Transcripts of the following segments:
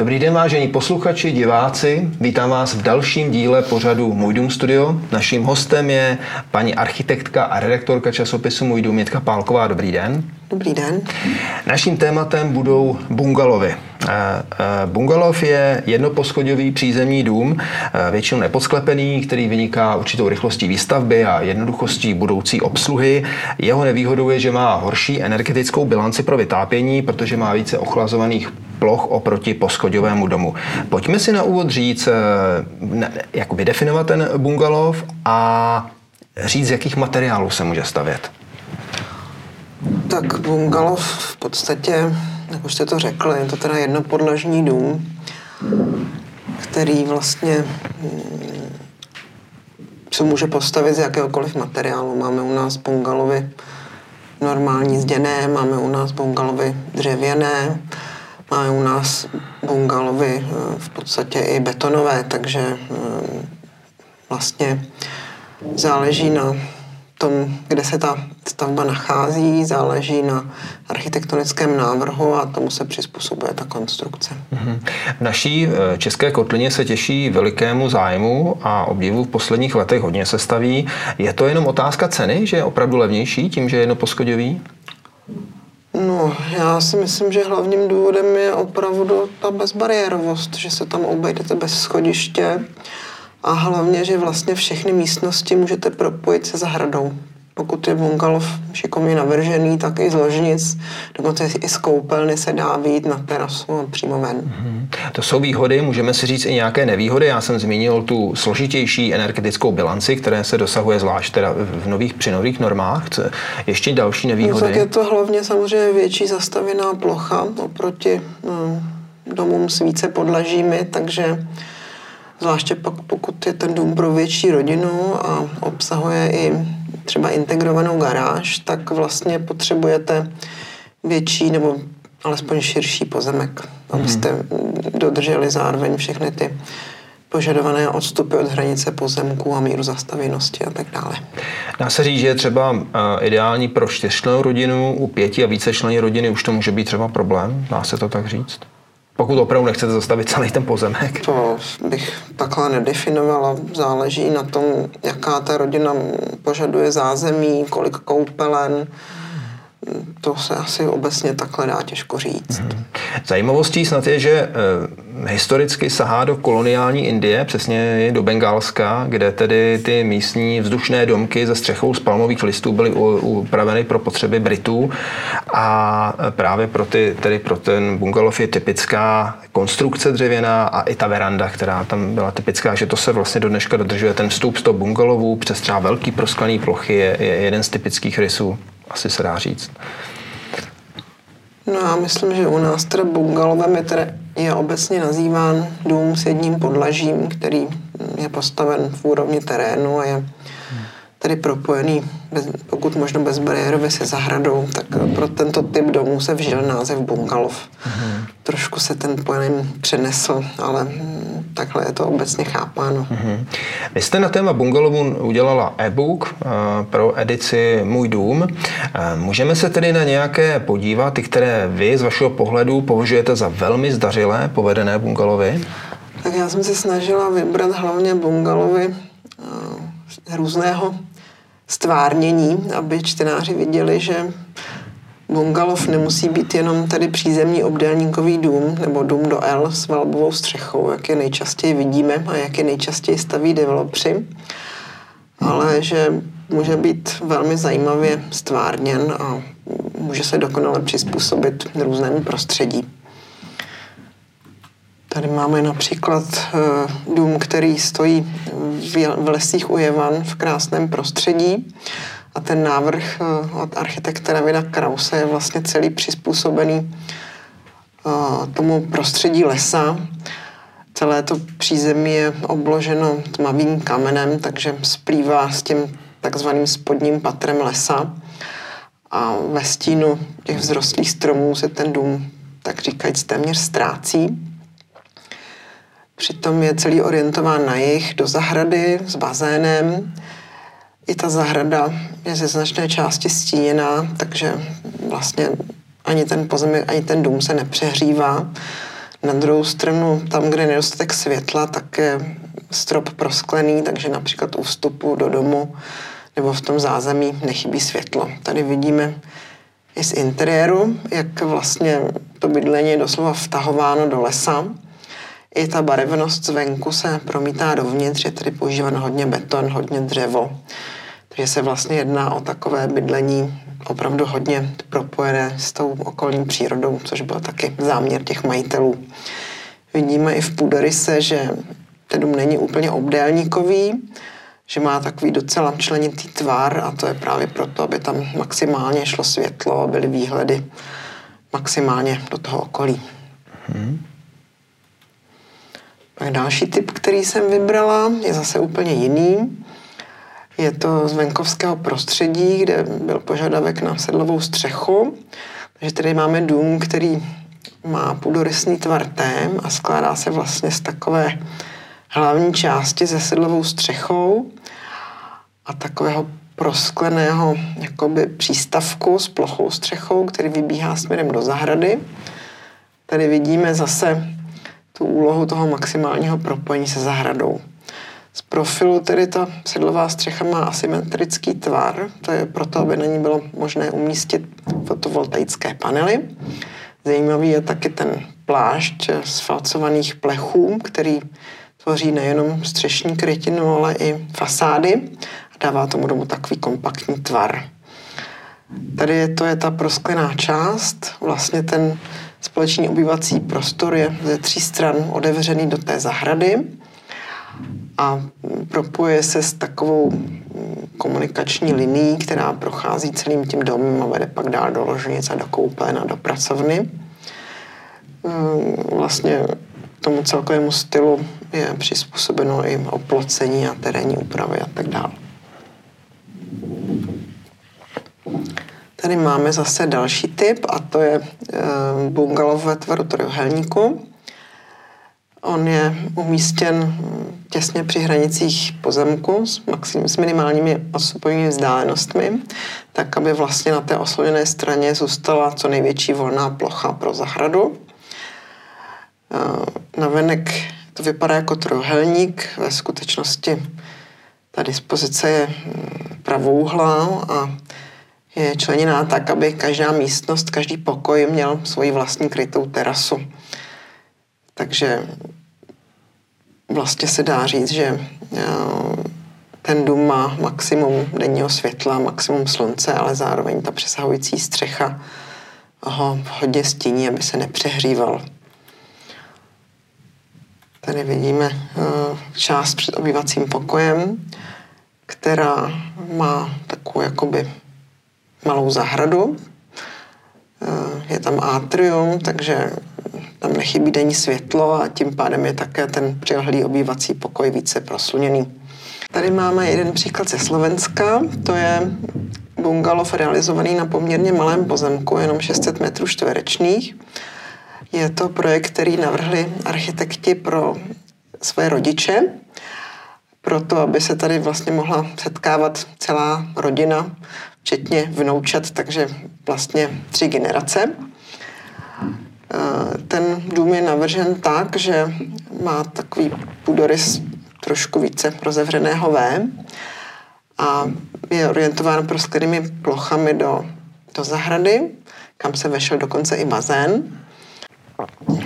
Dobrý den, vážení posluchači, diváci. Vítám vás v dalším díle pořadu Můj dům studio. Naším hostem je paní architektka a redaktorka časopisu Můj dům Jitka Pálková. Dobrý den. Dobrý den. Naším tématem budou bungalovy. Eh, eh, bungalov je jednoposchodový přízemní dům, eh, většinou nepodsklepený, který vyniká určitou rychlostí výstavby a jednoduchostí budoucí obsluhy. Jeho nevýhodou je, že má horší energetickou bilanci pro vytápění, protože má více ochlazovaných ploch oproti poschodovému domu. Pojďme si na úvod říct, jak definovat ten bungalov a říct, z jakých materiálů se může stavět. Tak bungalov v podstatě, jak už jste to řekli, je to teda jednopodlažní dům, který vlastně mm, se může postavit z jakéhokoliv materiálu. Máme u nás bungalovy normální zděné, máme u nás bungalovy dřevěné, máme u nás bungalovy eh, v podstatě i betonové, takže eh, vlastně záleží na tom, kde se ta stavba nachází, záleží na architektonickém návrhu a tomu se přizpůsobuje ta konstrukce. Mhm. V naší eh, české kotlině se těší velikému zájmu a obdivu v posledních letech hodně se staví. Je to jenom otázka ceny, že je opravdu levnější tím, že je jednoposchodový? No, já si myslím, že hlavním důvodem je opravdu ta bezbariérovost, že se tam obejdete bez schodiště, a hlavně, že vlastně všechny místnosti můžete propojit se zahradou. Pokud je bungalov šikovně navržený, tak i z ložnic, dokonce i z koupelny se dá výjít na terasu a přímo ven. Mm-hmm. To jsou výhody, můžeme si říct i nějaké nevýhody. Já jsem zmínil tu složitější energetickou bilanci, které se dosahuje zvlášť teda v nových, při nových normách. Ještě další nevýhody? No, tak je to hlavně samozřejmě větší zastavěná plocha oproti no, domům s více podlažími, takže Zvláště pak, pokud je ten dům pro větší rodinu a obsahuje i třeba integrovanou garáž, tak vlastně potřebujete větší nebo alespoň širší pozemek, abyste mm. dodrželi zároveň všechny ty požadované odstupy od hranice pozemků a míru zastavěnosti a tak dále. Dá se říct, že je třeba ideální pro čtyřčlennou rodinu, u pěti a více členy rodiny už to může být třeba problém, dá se to tak říct? Pokud opravdu nechcete zastavit celý ten pozemek? To bych takhle nedefinovala. Záleží na tom, jaká ta rodina požaduje zázemí, kolik koupelen, to se asi obecně takhle dá těžko říct. Hmm. Zajímavostí snad je, že e, historicky sahá do koloniální Indie, přesně do Bengálska, kde tedy ty místní vzdušné domky ze střechou z palmových listů byly upraveny pro potřeby Britů a právě pro, ty, tedy pro ten bungalov je typická konstrukce dřevěná a i ta veranda, která tam byla typická, že to se vlastně do dneška dodržuje. Ten vstup z toho bungalovu přes třeba velký prosklený plochy je, je jeden z typických rysů asi se dá říct. No já myslím, že u nás teda bungalovem je, teda, je obecně nazýván dům s jedním podlažím, který je postaven v úrovni terénu a je tedy propojený, bez, pokud možno bezbariérově se zahradou, tak pro tento typ domů se vžil název bungalov. Mm-hmm. Trošku se ten pojem přenesl, ale takhle je to obecně chápáno. Mm-hmm. Vy jste na téma bungalovu udělala e-book uh, pro edici Můj dům. Uh, můžeme se tedy na nějaké podívat, ty, které vy z vašeho pohledu považujete za velmi zdařilé povedené bungalovy? Tak já jsem se snažila vybrat hlavně bungalovy uh, různého stvárnění, aby čtenáři viděli, že Bungalov nemusí být jenom tady přízemní obdélníkový dům nebo dům do L s valbovou střechou, jak je nejčastěji vidíme a jak je nejčastěji staví developři, ale že může být velmi zajímavě stvárněn a může se dokonale přizpůsobit různému prostředí. Tady máme například eh, dům, který stojí v lesích u Jevan v krásném prostředí a ten návrh eh, od architekta Davida Krause je vlastně celý přizpůsobený eh, tomu prostředí lesa. Celé to přízemí je obloženo tmavým kamenem, takže splývá s tím takzvaným spodním patrem lesa. A ve stínu těch vzrostlých stromů se ten dům, tak říkajíc, téměř ztrácí. Přitom je celý orientován na jih do zahrady s bazénem i ta zahrada je ze značné části stíněná, takže vlastně ani ten pozemek, ani ten dům se nepřehřívá. Na druhou stranu, tam, kde je nedostatek světla, tak je strop prosklený, takže například u vstupu do domu nebo v tom zázemí nechybí světlo. Tady vidíme i z interiéru, jak vlastně to bydlení je doslova vtahováno do lesa. I ta barevnost zvenku se promítá dovnitř, je tady používán hodně beton, hodně dřevo. Takže se vlastně jedná o takové bydlení opravdu hodně propojené s tou okolní přírodou, což byl taky záměr těch majitelů. Vidíme i v půdoryse, že ten dům není úplně obdélníkový, že má takový docela členitý tvar a to je právě proto, aby tam maximálně šlo světlo a byly výhledy maximálně do toho okolí. Hmm. Pak další typ, který jsem vybrala, je zase úplně jiný. Je to z venkovského prostředí, kde byl požadavek na sedlovou střechu. Takže tady máme dům, který má půdorysný tvar tém a skládá se vlastně z takové hlavní části se sedlovou střechou a takového proskleného jakoby přístavku s plochou střechou, který vybíhá směrem do zahrady. Tady vidíme zase tu úlohu toho maximálního propojení se zahradou. Z profilu tedy ta sedlová střecha má asymetrický tvar, to je proto, aby na ní bylo možné umístit fotovoltaické panely. Zajímavý je taky ten plášť z falcovaných plechů, který tvoří nejenom střešní krytinu, ale i fasády a dává tomu domu takový kompaktní tvar. Tady je to je ta prosklená část, vlastně ten společný obyvací prostor je ze tří stran otevřený do té zahrady a propuje se s takovou komunikační linií, která prochází celým tím domem a vede pak dál do ložnic a do koupeln a do pracovny. Vlastně tomu celkovému stylu je přizpůsobeno i oplocení a terénní úpravy a tak dále. Tady máme zase další typ a to je eh, bungalow ve tvaru trojuhelníku. On je umístěn těsně při hranicích pozemku s, maxim, s minimálními odstupovými vzdálenostmi, tak aby vlastně na té oslovené straně zůstala co největší volná plocha pro zahradu. Eh, navenek to vypadá jako trojuhelník, ve skutečnosti ta dispozice je hm, pravouhlá a je členěná tak, aby každá místnost, každý pokoj měl svoji vlastní krytou terasu. Takže vlastně se dá říct, že eh, ten dům má maximum denního světla, maximum slunce, ale zároveň ta přesahující střecha ho hodně stíní, aby se nepřehříval. Tady vidíme eh, část před obývacím pokojem, která má takovou jakoby malou zahradu. Eh, je tam atrium, takže tam nechybí denní světlo a tím pádem je také ten přilehlý obývací pokoj více prosluněný. Tady máme jeden příklad ze Slovenska, to je bungalov realizovaný na poměrně malém pozemku, jenom 600 metrů čtverečných. Je to projekt, který navrhli architekti pro své rodiče, proto, aby se tady vlastně mohla setkávat celá rodina, včetně vnoučat, takže vlastně tři generace. Eh, ten dům je navržen tak, že má takový půdorys trošku více rozevřeného V a je orientován prosklenými plochami do, do zahrady, kam se vešel dokonce i bazén.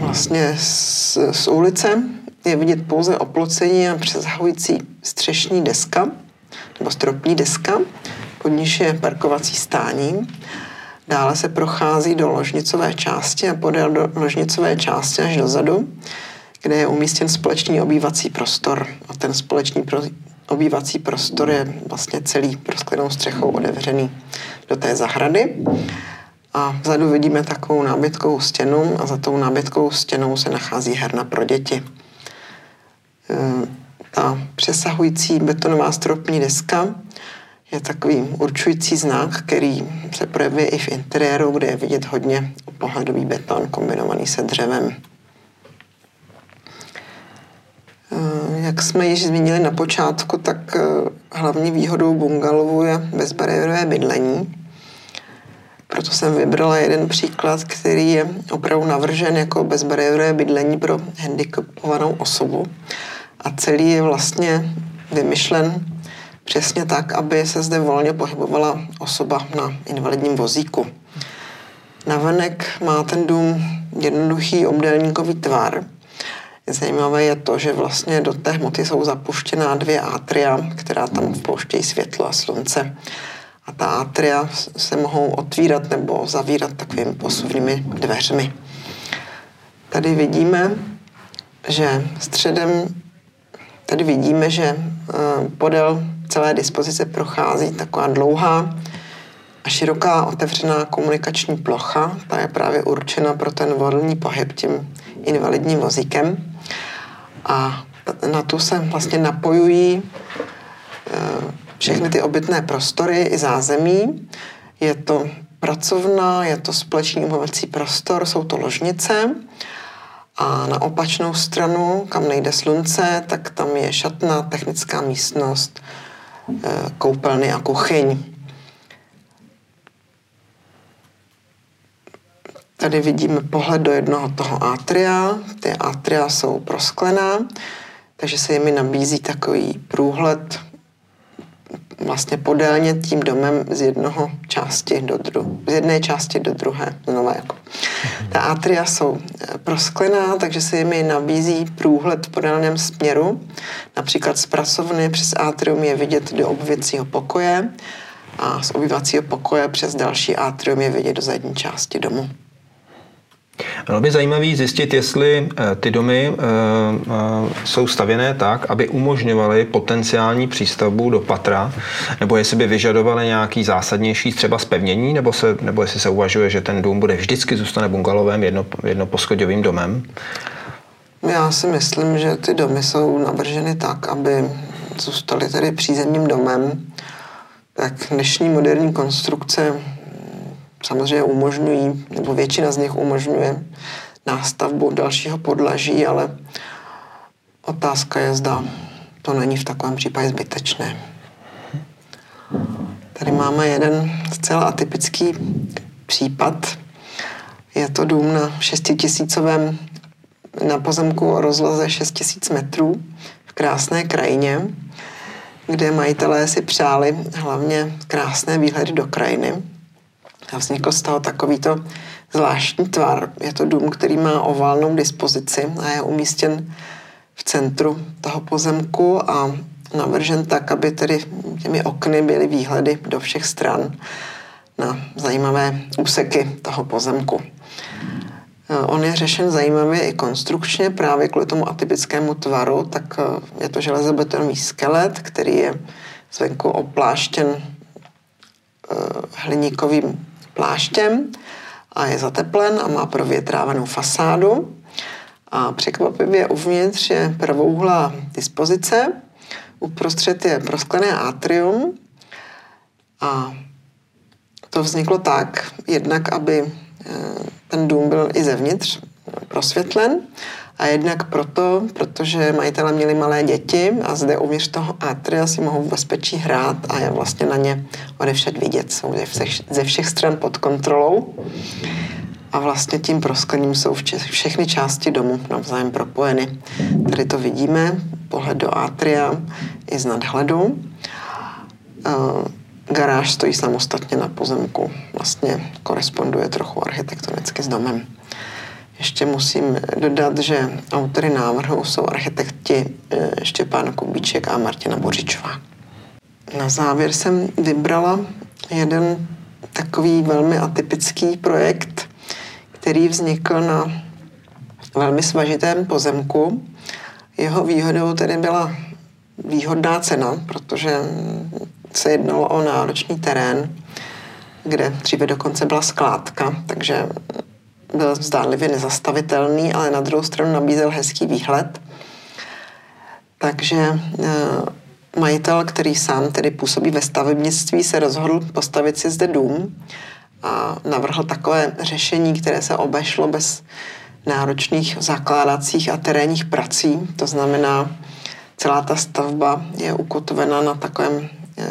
Vlastně z, z ulice je vidět pouze oplocení a přesahující střešní deska nebo stropní deska, pod níž je parkovací stání Dále se prochází do ložnicové části a podél do ložnicové části až dozadu, kde je umístěn společný obývací prostor. A ten společný pro, obývací prostor je vlastně celý prosklenou střechou otevřený do té zahrady. A vzadu vidíme takovou nábytkovou stěnu a za tou nábytkovou stěnou se nachází herna pro děti. E, ta přesahující betonová stropní deska je takový určující znak, který se projevuje i v interiéru, kde je vidět hodně pohledový beton kombinovaný se dřevem. Eh, jak jsme již zmínili na počátku, tak eh, hlavní výhodou bungalovu je bezbariérové bydlení. Proto jsem vybrala jeden příklad, který je opravdu navržen jako bezbariérové bydlení pro handicapovanou osobu. A celý je vlastně vymyšlen přesně tak, aby se zde volně pohybovala osoba na invalidním vozíku. Navenek má ten dům jednoduchý obdélníkový tvar. Zajímavé je to, že vlastně do té hmoty jsou zapuštěná dvě atria, která tam vpouštějí světlo a slunce. A ta atria se mohou otvírat nebo zavírat takovými posuvnými dveřmi. Tady vidíme, že středem, tady vidíme, že eh, podél celé dispozice prochází taková dlouhá a široká otevřená komunikační plocha. Ta je právě určena pro ten volný pohyb tím invalidním vozíkem. A na tu se vlastně napojují eh, všechny ty obytné prostory i zázemí. Je to pracovna, je to společný umovací prostor, jsou to ložnice. A na opačnou stranu, kam nejde slunce, tak tam je šatna, technická místnost, koupelny a kuchyň. Tady vidíme pohled do jednoho toho atria. Ty atria jsou prosklená, takže se jimi nabízí takový průhled vlastně podélně tím domem z jednoho části do dru- z jedné části do druhé. Znova jako. Ta atria jsou eh, prosklená, takže se jimi nabízí průhled v podélném směru. Například z pracovny přes atrium je vidět do obyvacího pokoje a z obyvacího pokoje přes další atrium je vidět do zadní části domu. Bylo by zajímavé zjistit, jestli eh, ty domy eh, eh, jsou stavěné tak, aby umožňovaly potenciální přístavbu do patra, nebo jestli by vyžadovaly nějaký zásadnější třeba spevnění, nebo, se, nebo jestli se uvažuje, že ten dům bude vždycky zůstane bungalovém jedno, jednoposchodovým domem. Já si myslím, že ty domy jsou navrženy tak, aby zůstaly tedy přízemním domem. Tak dnešní moderní konstrukce samozřejmě umožňují, nebo většina z nich umožňuje nástavbu dalšího podlaží, ale otázka je, zda to není v takovém případě zbytečné. Tady máme jeden zcela atypický případ. Je to dům na šestitisícovém na pozemku o rozloze 6000 metrů v krásné krajině, kde majitelé si přáli hlavně krásné výhledy do krajiny a vznikl z toho takovýto zvláštní tvar. Je to dům, který má oválnou dispozici a je umístěn v centru toho pozemku a navržen tak, aby tedy těmi okny byly výhledy do všech stran na zajímavé úseky toho pozemku. On je řešen zajímavě i konstrukčně, právě kvůli tomu atypickému tvaru, tak je to železobetonový skelet, který je zvenku opláštěn eh, hliníkovým pláštěm a je zateplen a má provětrávanou fasádu. A překvapivě uvnitř je pravouhlá dispozice, uprostřed je prosklené atrium a to vzniklo tak, jednak, aby eh, ten dům byl i zevnitř prosvětlen a jednak proto, protože majitele měli malé děti a zde uvnitř toho atria si mohou v bezpečí hrát a je vlastně na ně odevšet vidět. Jsou ze všech, ze všech stran pod kontrolou a vlastně tím prosklením jsou všechny části domu navzájem propojeny. Tady to vidíme, pohled do atria i z nadhledu. Garáž stojí samostatně na pozemku, vlastně koresponduje trochu architektonicky s domem. Ještě musím dodat, že autory návrhu jsou architekti eh, Štěpán Kubíček a Martina Bořičová. Na závěr jsem vybrala jeden takový velmi atypický projekt, který vznikl na velmi svažitém pozemku. Jeho výhodou tedy byla výhodná cena, protože se jednalo o náročný terén, kde dříve dokonce byla skládka, takže byl zdánlivě nezastavitelný, ale na druhou stranu nabízel hezký výhled. Takže eh, majitel, který sám tedy působí ve stavebnictví, se rozhodl postavit si zde dům a navrhl takové řešení, které se obešlo bez náročných zakládacích a terénních prací. To znamená, celá ta stavba je ukotvena na takovém eh,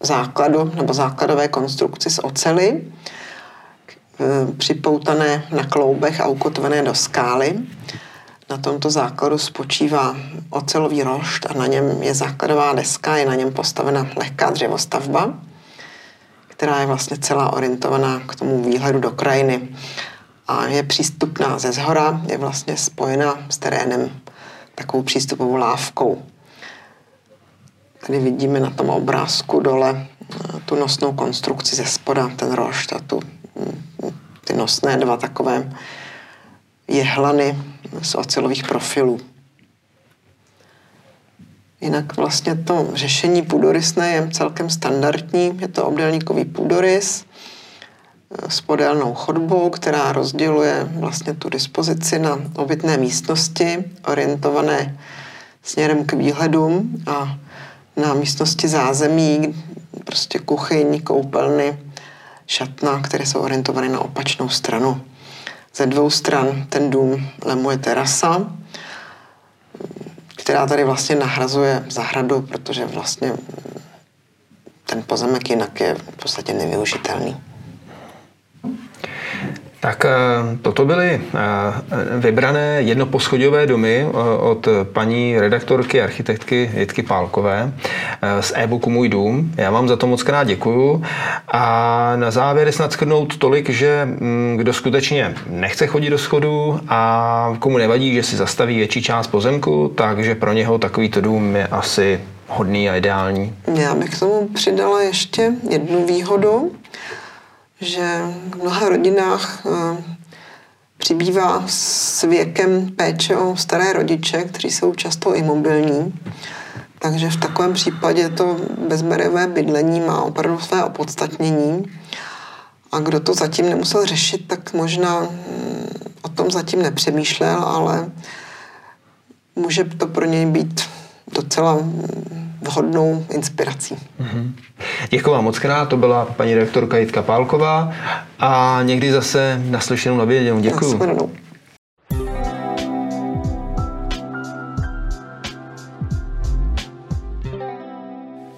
základu nebo základové konstrukci z ocely, připoutané na kloubech a ukotvené do skály. Na tomto základu spočívá ocelový rošt a na něm je základová deska, je na něm postavena lehká dřevostavba, která je vlastně celá orientovaná k tomu výhledu do krajiny a je přístupná ze zhora, je vlastně spojena s terénem takovou přístupovou lávkou. Tady vidíme na tom obrázku dole eh, tu nosnou konstrukci ze spoda, ten rošt a tu, mm, ty nosné dva takové jehlany z ocelových profilů. Jinak vlastně to řešení půdorysné je celkem standardní. Je to obdélníkový půdorys eh, s podélnou chodbou, která rozděluje vlastně tu dispozici na obytné místnosti, orientované směrem k výhledům a na místnosti zázemí, prostě kuchyň, koupelny, šatna, které jsou orientované na opačnou stranu. Ze dvou stran ten dům lemuje terasa, která tady vlastně nahrazuje zahradu, protože vlastně ten pozemek jinak je v podstatě nevyužitelný. Tak eh, toto byly eh, vybrané jednoposchodové domy eh, od paní redaktorky, architektky Jitky Pálkové z e-booku Můj dům. Já vám za to moc krát děkuju. A na závěr snad skrnout tolik, že mm, kdo skutečně nechce chodit do schodu a komu nevadí, že si zastaví větší část pozemku, takže pro něho takovýto dům je asi hodný a ideální. Já bych k tomu přidala ještě jednu výhodu že v mnoha rodinách eh, přibývá s věkem péče o staré rodiče, kteří jsou často imobilní. Takže v takovém případě to bezberevé bydlení má opravdu své opodstatnění. A kdo to zatím nemusel řešit, tak možná mm, o tom zatím nepřemýšlel, ale může to pro něj být docela mm, vhodnou inspirací. Mm-hmm. Děkuji vám moc krát, to byla paní redaktorka Jitka Pálková a někdy zase naslyšenou na věděnou. Děkuji.